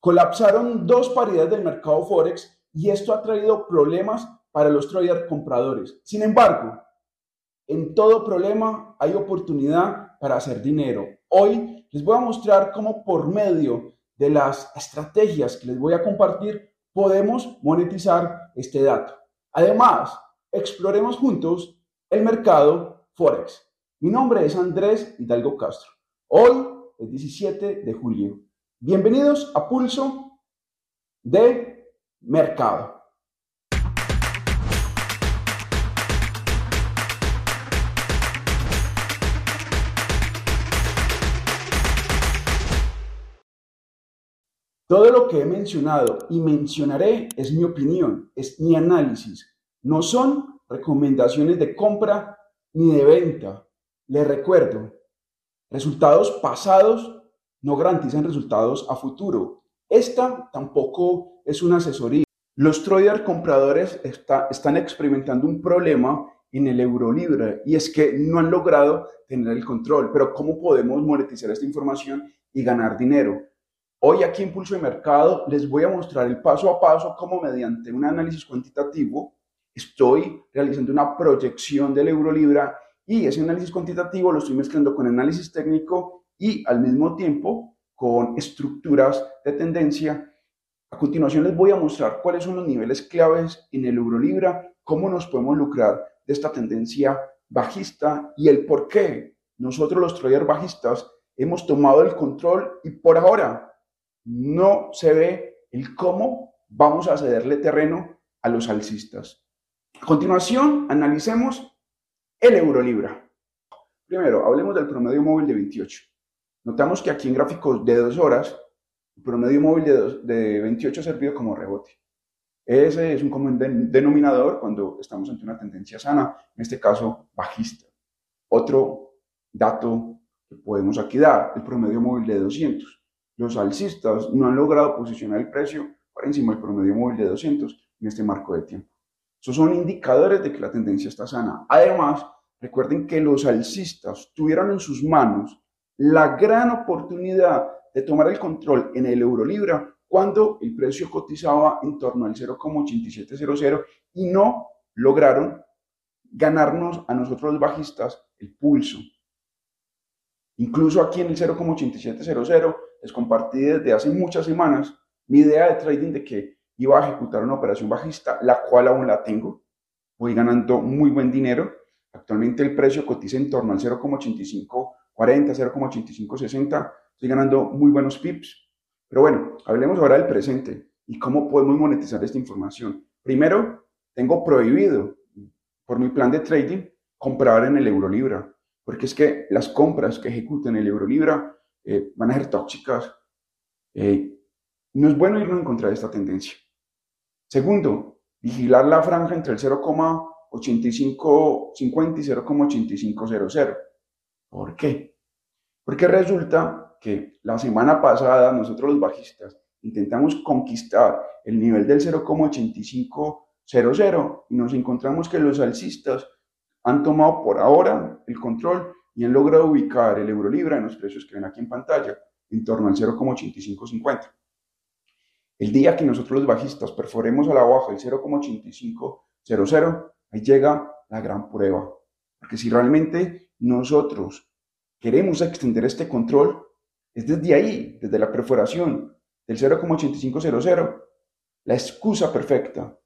Colapsaron dos paridades del mercado Forex y esto ha traído problemas para los trader compradores. Sin embargo, en todo problema hay oportunidad para hacer dinero. Hoy les voy a mostrar cómo por medio de las estrategias que les voy a compartir podemos monetizar este dato. Además, exploremos juntos el mercado Forex. Mi nombre es Andrés Hidalgo Castro. Hoy es 17 de julio. Bienvenidos a Pulso de Mercado. Todo lo que he mencionado y mencionaré es mi opinión, es mi análisis. No son recomendaciones de compra ni de venta. Les recuerdo, resultados pasados no garantizan resultados a futuro. Esta tampoco es una asesoría. Los traders compradores están experimentando un problema en el euro libre y es que no han logrado tener el control. Pero ¿cómo podemos monetizar esta información y ganar dinero? Hoy aquí en Pulso de Mercado les voy a mostrar el paso a paso cómo mediante un análisis cuantitativo estoy realizando una proyección del euro libra y ese análisis cuantitativo lo estoy mezclando con análisis técnico y al mismo tiempo con estructuras de tendencia. A continuación les voy a mostrar cuáles son los niveles claves en el euro libra, cómo nos podemos lucrar de esta tendencia bajista y el por qué nosotros los traders bajistas hemos tomado el control y por ahora no se ve el cómo vamos a cederle terreno a los alcistas. A continuación, analicemos el euro libra. Primero, hablemos del promedio móvil de 28. Notamos que aquí en gráficos de dos horas, el promedio móvil de, de 28 ha servido como rebote. Ese es un común denominador cuando estamos ante una tendencia sana, en este caso bajista. Otro dato que podemos aquí dar, el promedio móvil de 200. Los alcistas no han logrado posicionar el precio por encima del promedio móvil de 200 en este marco de tiempo. Esos son indicadores de que la tendencia está sana. Además, recuerden que los alcistas tuvieron en sus manos la gran oportunidad de tomar el control en el euro libra cuando el precio cotizaba en torno al 0,8700 y no lograron ganarnos a nosotros bajistas el pulso. Incluso aquí en el 0,8700 les compartí desde hace muchas semanas mi idea de trading de que iba a ejecutar una operación bajista, la cual aún la tengo. Voy ganando muy buen dinero. Actualmente el precio cotiza en torno al 0,85 40, 0,85, 60, estoy ganando muy buenos pips. Pero bueno, hablemos ahora del presente y cómo podemos monetizar esta información. Primero, tengo prohibido por mi plan de trading comprar en el euro libra, porque es que las compras que ejecuten en el euro libra eh, van a ser tóxicas. Eh, no es bueno irnos en contra de esta tendencia. Segundo, vigilar la franja entre el 0,8550 y 0,8500. ¿Por qué? Porque resulta que la semana pasada nosotros los bajistas intentamos conquistar el nivel del 0,8500 y nos encontramos que los alcistas han tomado por ahora el control y han logrado ubicar el euro libra en los precios que ven aquí en pantalla en torno al 0,8550. El día que nosotros los bajistas perforemos a la baja el 0,8500, ahí llega la gran prueba. Porque si realmente nosotros queremos extender este control, es desde ahí, desde la perforación del 0,8500, la excusa perfecta,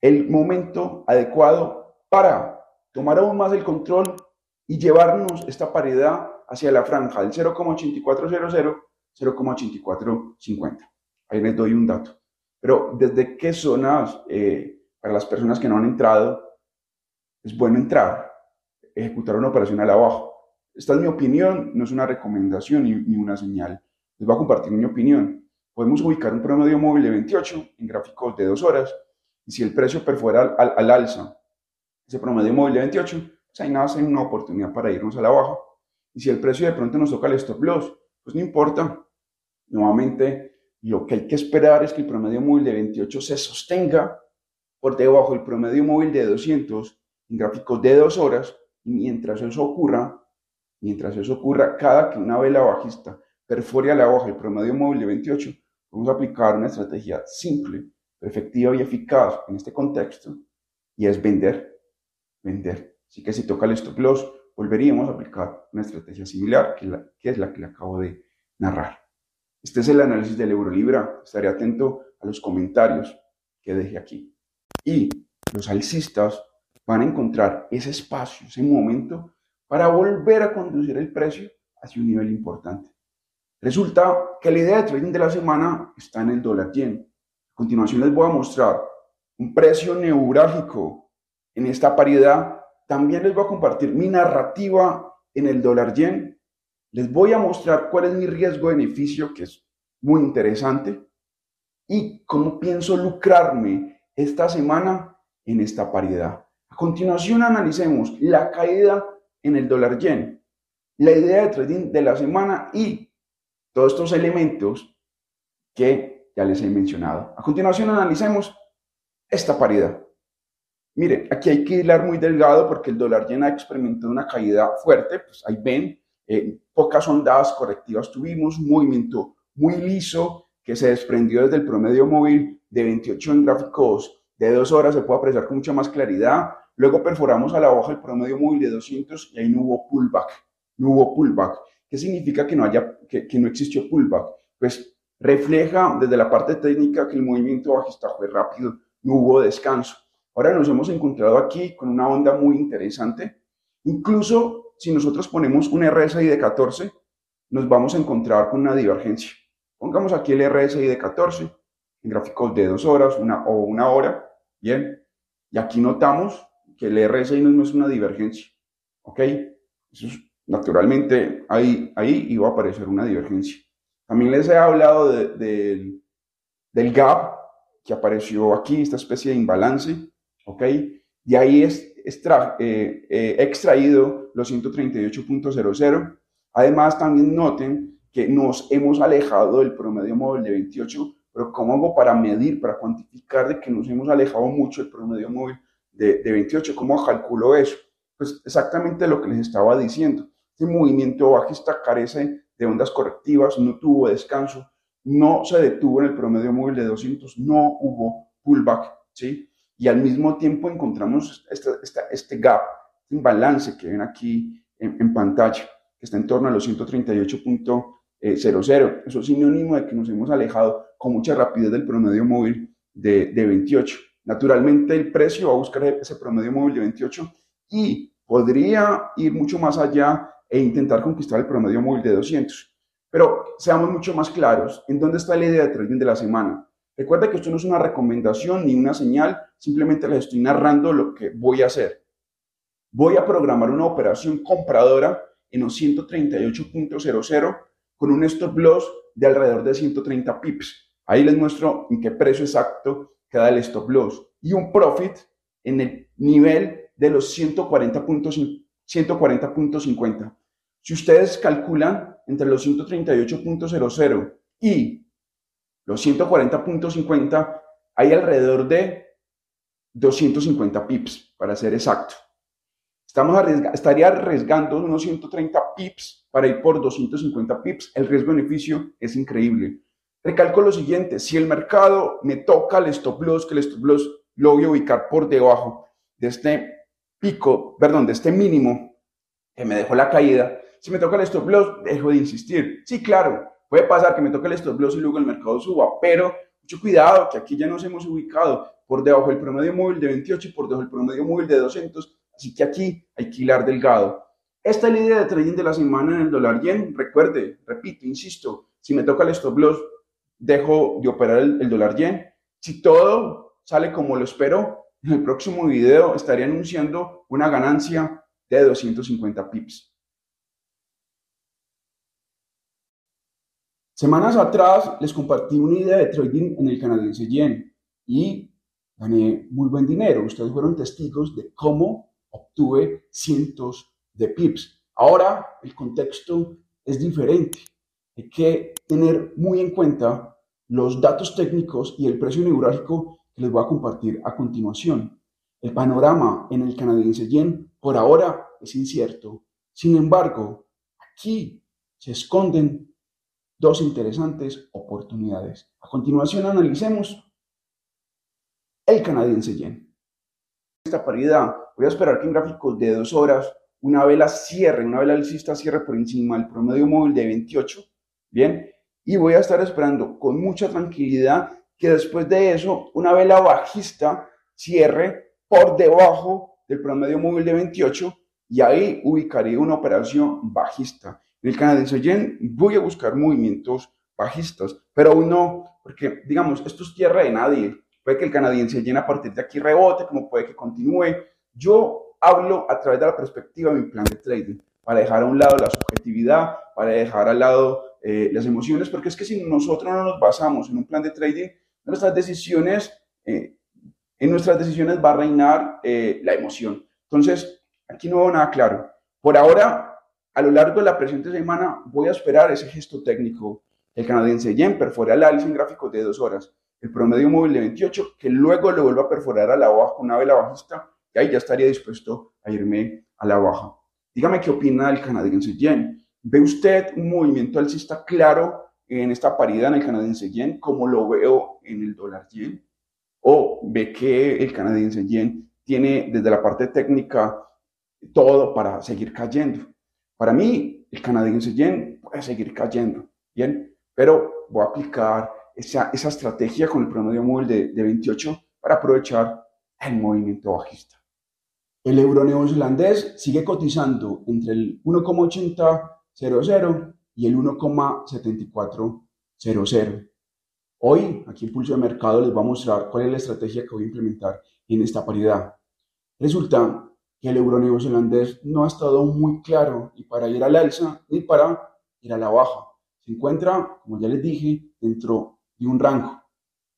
el momento adecuado para tomar aún más el control y llevarnos esta paridad hacia la franja del 0,8400, 0,8450. Ahí les doy un dato. Pero desde qué zonas, eh, para las personas que no han entrado, es bueno entrar? Ejecutar una operación al abajo. Esta es mi opinión, no es una recomendación ni, una señal. Les voy a compartir mi opinión. Podemos ubicar un promedio móvil de 28 en gráficos de dos horas y si el precio perfuera al, alza ese promedio móvil de 28, pues ahí nace una oportunidad para irnos a la baja. Y si el precio de pronto nos toca el stop loss, pues no importa. Nuevamente, lo que hay que esperar es que el promedio móvil de 28 se sostenga por debajo del promedio móvil de 200 en gráficos de dos horas y mientras eso ocurra, mientras eso ocurra, cada que una vela bajista perfore a la hoja el promedio móvil de 28, Vamos a aplicar una estrategia simple, efectiva y eficaz en este contexto y es vender, vender. Así que si toca el stop loss, volveríamos a aplicar una estrategia similar, que, que es la que le acabo de narrar. Este es el análisis del euro libra. Estaré atento a los comentarios que deje aquí. Y los alcistas van a encontrar ese espacio, ese momento para volver a conducir el precio hacia un nivel importante. Resulta que la idea de trading de la semana está en el dólar yen. A continuación les voy a mostrar un precio neurálgico en esta paridad. También les voy a compartir mi narrativa en el dólar yen. Les voy a mostrar cuál es mi riesgo-beneficio, que es muy interesante, y cómo pienso lucrarme esta semana en esta paridad. Continuación analicemos la caída en el dólar yen, la idea de trading de la semana y todos estos elementos que ya les he mencionado. A continuación analicemos esta paridad. Mire, aquí hay que hilar muy delgado porque el dólar yen ha experimentado una caída fuerte, pues ahí ven, eh, pocas ondas correctivas tuvimos, movimiento muy liso que se desprendió desde el promedio móvil de 28 en gráficos de dos horas, se puede apreciar con mucha más claridad. Luego perforamos a la hoja el promedio móvil de 200 y ahí no hubo pullback, no hubo pullback. ¿Qué significa que no, haya, que, no existió pullback? Pues refleja desde la parte técnica que el movimiento bajista fue rápido, no hubo descanso. Ahora nos hemos encontrado aquí con una onda muy interesante. Incluso si nosotros ponemos un RSI de 14, nos vamos a encontrar con una divergencia. Pongamos aquí el RSI de 14 en gráficos de dos horas una, o una hora. Bien. Y aquí notamos que el RSI no es una divergencia. ¿Ok? Eso naturalmente ahí, ahí iba a aparecer una divergencia. También les he hablado del gap que apareció aquí, esta especie de imbalance. ¿Ok? Y ahí es extra, eh, eh, extraído los 138.00. Además, también noten que nos hemos alejado del promedio móvil de 28, pero ¿cómo hago para medir, para cuantificar de que nos hemos alejado mucho del promedio móvil de, de 28? ¿Cómo calculo eso? Pues exactamente lo que les estaba diciendo. Este movimiento bajista carece de ondas correctivas, no tuvo descanso, no se detuvo en el promedio móvil de 200, no hubo pullback, ¿sí? Y al mismo tiempo encontramos este, este, gap, este imbalance que ven aquí en, en pantalla, que está en torno a los 138.00 eh, 0,0. Eso es sinónimo de que nos hemos alejado con mucha rapidez del promedio móvil de, de 28. Naturalmente el precio va a buscar ese promedio móvil de 28 y podría ir mucho más allá e intentar conquistar el promedio móvil de 200. Pero seamos mucho más claros, ¿en dónde está la idea de trading de la semana? Recuerda que esto no es una recomendación ni una señal, simplemente les estoy narrando lo que voy a hacer. Voy a programar una operación compradora en los 138.00 con un stop loss de alrededor de 130 pips. Ahí les muestro en qué precio exacto queda el stop loss. Y un profit en el nivel de los 140.50. si ustedes calculan entre los 138.00 y los 140.50, hay alrededor de 250 pips, para ser exacto. Estamos estaría arriesgando unos 130 pips para ir por 250 pips. El riesgo-beneficio es increíble. Recalco lo siguiente, si el mercado me toca el stop loss, que el stop loss lo voy a ubicar por debajo de este pico, perdón, de este mínimo que me dejó la caída, si me toca el stop loss, dejo de insistir. Sí, claro, puede pasar que me toque el stop loss y luego el mercado suba, pero mucho cuidado, que aquí ya nos hemos ubicado por debajo del promedio móvil de 28 y por debajo del promedio móvil de 200 Así que aquí hay que hilar delgado. Esta es la idea de trading de la semana en el dólar yen. Recuerde, repito, insisto, si me toca el stop loss, dejo de operar el, el dólar yen. Si todo sale como lo espero, en el próximo video estaré anunciando una ganancia de 250 pips. Semanas atrás les compartí una idea de trading en el canadiense yen y gané muy buen dinero. Ustedes fueron testigos de cómo obtuve cientos de pips. Ahora el contexto es diferente. Hay que tener muy en cuenta los datos técnicos y el precio neurálgico que les voy a compartir a continuación. El panorama en el canadiense yen por ahora es incierto. Sin embargo, aquí se esconden dos interesantes oportunidades. A continuación analicemos el canadiense yen. Esta paridad, voy a esperar que en gráficos de dos horas una vela cierre, una vela alcista cierre por encima del promedio móvil de 28, ¿bien? Y voy a estar esperando con mucha tranquilidad que después de eso una vela bajista cierre por debajo del promedio móvil de 28 y ahí ubicaré una operación bajista. En el canadiense yen voy a buscar movimientos bajistas, pero aún no, porque digamos, esto es tierra de nadie. Puede que el canadiense yen a partir de aquí rebote, como puede que continúe. Yo hablo a través de la perspectiva de mi plan de trading, para dejar a un lado la subjetividad, para dejar al lado eh, las emociones, porque es que si nosotros no nos basamos en un plan de trading, nuestras decisiones, eh, en nuestras decisiones va a reinar eh, la emoción. Entonces, aquí no veo nada claro. Por ahora, a lo largo de la presente semana, voy a esperar ese gesto técnico. El canadiense yen perfora el alza en gráficos de dos horas, el promedio móvil de 28, que luego le vuelva a perforar a la baja una vela bajista, y ahí ya estaría dispuesto a irme a la baja. Dígame qué opina del canadiense yen. ¿Ve usted un movimiento alcista claro en esta paridad en el canadiense yen como lo veo en el dólar yen? ¿O ve que el canadiense yen tiene desde la parte técnica todo para seguir cayendo? Para mí, el canadiense yen puede seguir cayendo, ¿bien? Pero voy a aplicar esa, esa estrategia con el promedio móvil de, de 28 para aprovechar el movimiento bajista. El euro neozelandés sigue cotizando entre el 1,8000 y el 1,7400. Hoy, aquí en Pulso de Mercado, les voy a mostrar cuál es la estrategia que voy a implementar en esta paridad. Resulta que el euro neozelandés no ha estado muy claro ni para ir al alza ni para ir a la baja. Se encuentra, como ya les dije, dentro de un rango.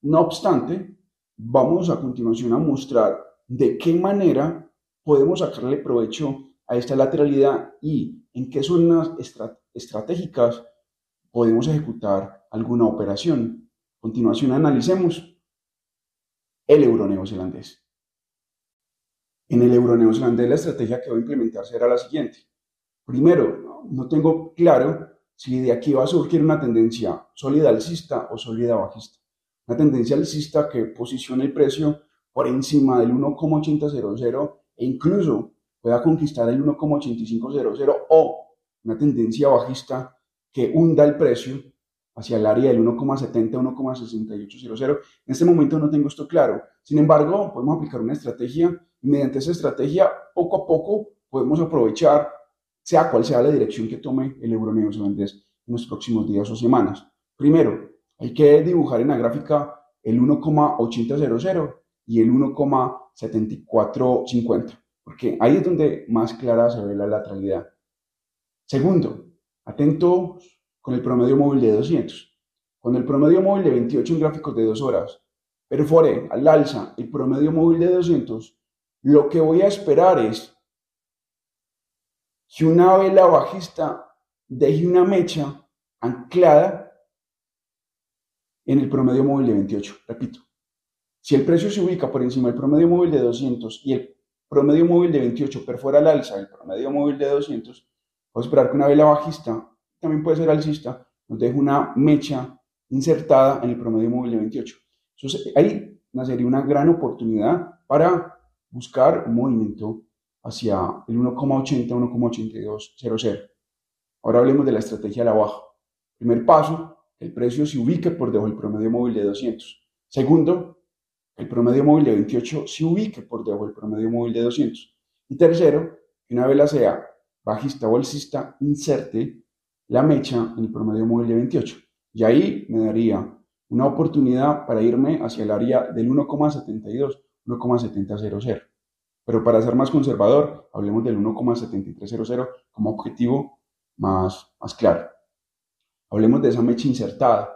No obstante, vamos a continuación a mostrar de qué manera podemos sacarle provecho a esta lateralidad y en qué zonas estratégicas podemos ejecutar alguna operación. A continuación analicemos el euro neozelandés. En el euro neozelandés la estrategia que voy a implementar será la siguiente. Primero, no tengo claro si de aquí va a surgir una tendencia sólida alcista o sólida bajista. Una tendencia alcista que posicione el precio por encima del 1,800 e incluso pueda conquistar el 1,8500 o una tendencia bajista que hunda el precio hacia el área del 1,70, 1,6800. En este momento no tengo esto claro. Sin embargo, podemos aplicar una estrategia y mediante esa estrategia, poco a poco, podemos aprovechar, sea cual sea la dirección que tome el euro neozelandés en los próximos días o semanas. Primero, hay que dibujar en la gráfica el 1,8000 y el 1,7450, porque ahí es donde más clara se ve la lateralidad. Segundo, atentos con el promedio móvil de 200. Cuando el promedio móvil de 28 en gráficos de 2 horas perfore al alza el promedio móvil de 200, lo que voy a esperar es que una vela bajista deje una mecha anclada en el promedio móvil de 28. Repito, si el precio se ubica por encima del promedio móvil de 200 y el promedio móvil de 28 perfora al alza el promedio móvil de 200, puedo esperar que una vela bajista, también puede ser alcista, nos deje una mecha insertada en el promedio móvil de 28. Entonces, ahí nacería una gran oportunidad para buscar un movimiento hacia el 1,80, 1,8200. Ahora hablemos de la estrategia a la baja. Primer paso, el precio se ubique por debajo del promedio móvil de 200. Segundo, el promedio móvil de 28 se ubique por debajo del promedio móvil de 200. Y tercero, que una vela sea bajista o alcista, inserte la mecha en el promedio móvil de 28. Y ahí me daría una oportunidad para irme hacia el área del 1,72, 1,7000. Pero para ser más conservador, hablemos del 1,7300 como objetivo más, más claro. Hablemos de esa mecha insertada.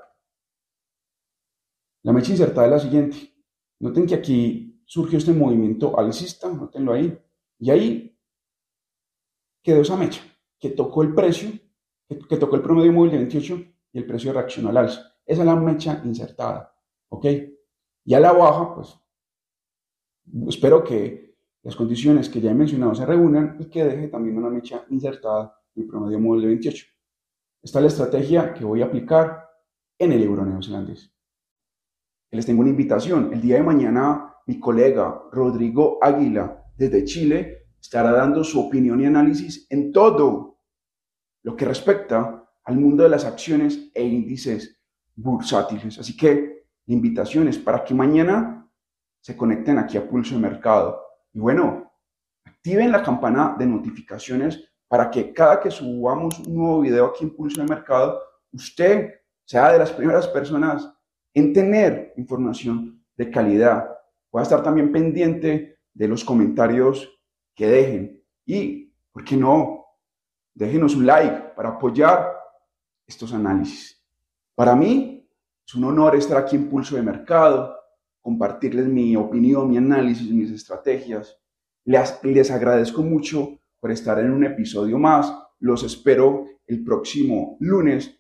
La mecha insertada es la siguiente. Noten que aquí surgió este movimiento alcista, notenlo ahí, y ahí quedó esa mecha, que tocó el precio, que, tocó el promedio móvil de 28 y el precio reaccionó al alza. Esa es la mecha insertada, ¿ok? Y a la baja, pues, espero que las condiciones que ya he mencionado se reúnan y que deje también una mecha insertada en el promedio móvil de 28. Esta es la estrategia que voy a aplicar en el euro neozelandés. Les tengo una invitación. El día de mañana mi colega Rodrigo Águila desde Chile estará dando su opinión y análisis en todo lo que respecta al mundo de las acciones e índices bursátiles. Así que la invitación es para que mañana se conecten aquí a Pulso de Mercado. Y bueno, activen la campana de notificaciones para que cada que subamos un nuevo video aquí en Pulso de Mercado, usted sea de las primeras personas en tener información de calidad. Voy a estar también pendiente de los comentarios que dejen. Y, ¿por qué no? Déjenos un like para apoyar estos análisis. Para mí es un honor estar aquí en Pulso de Mercado, compartirles mi opinión, mi análisis, mis estrategias. Les, les agradezco mucho por estar en un episodio más. Los espero el próximo lunes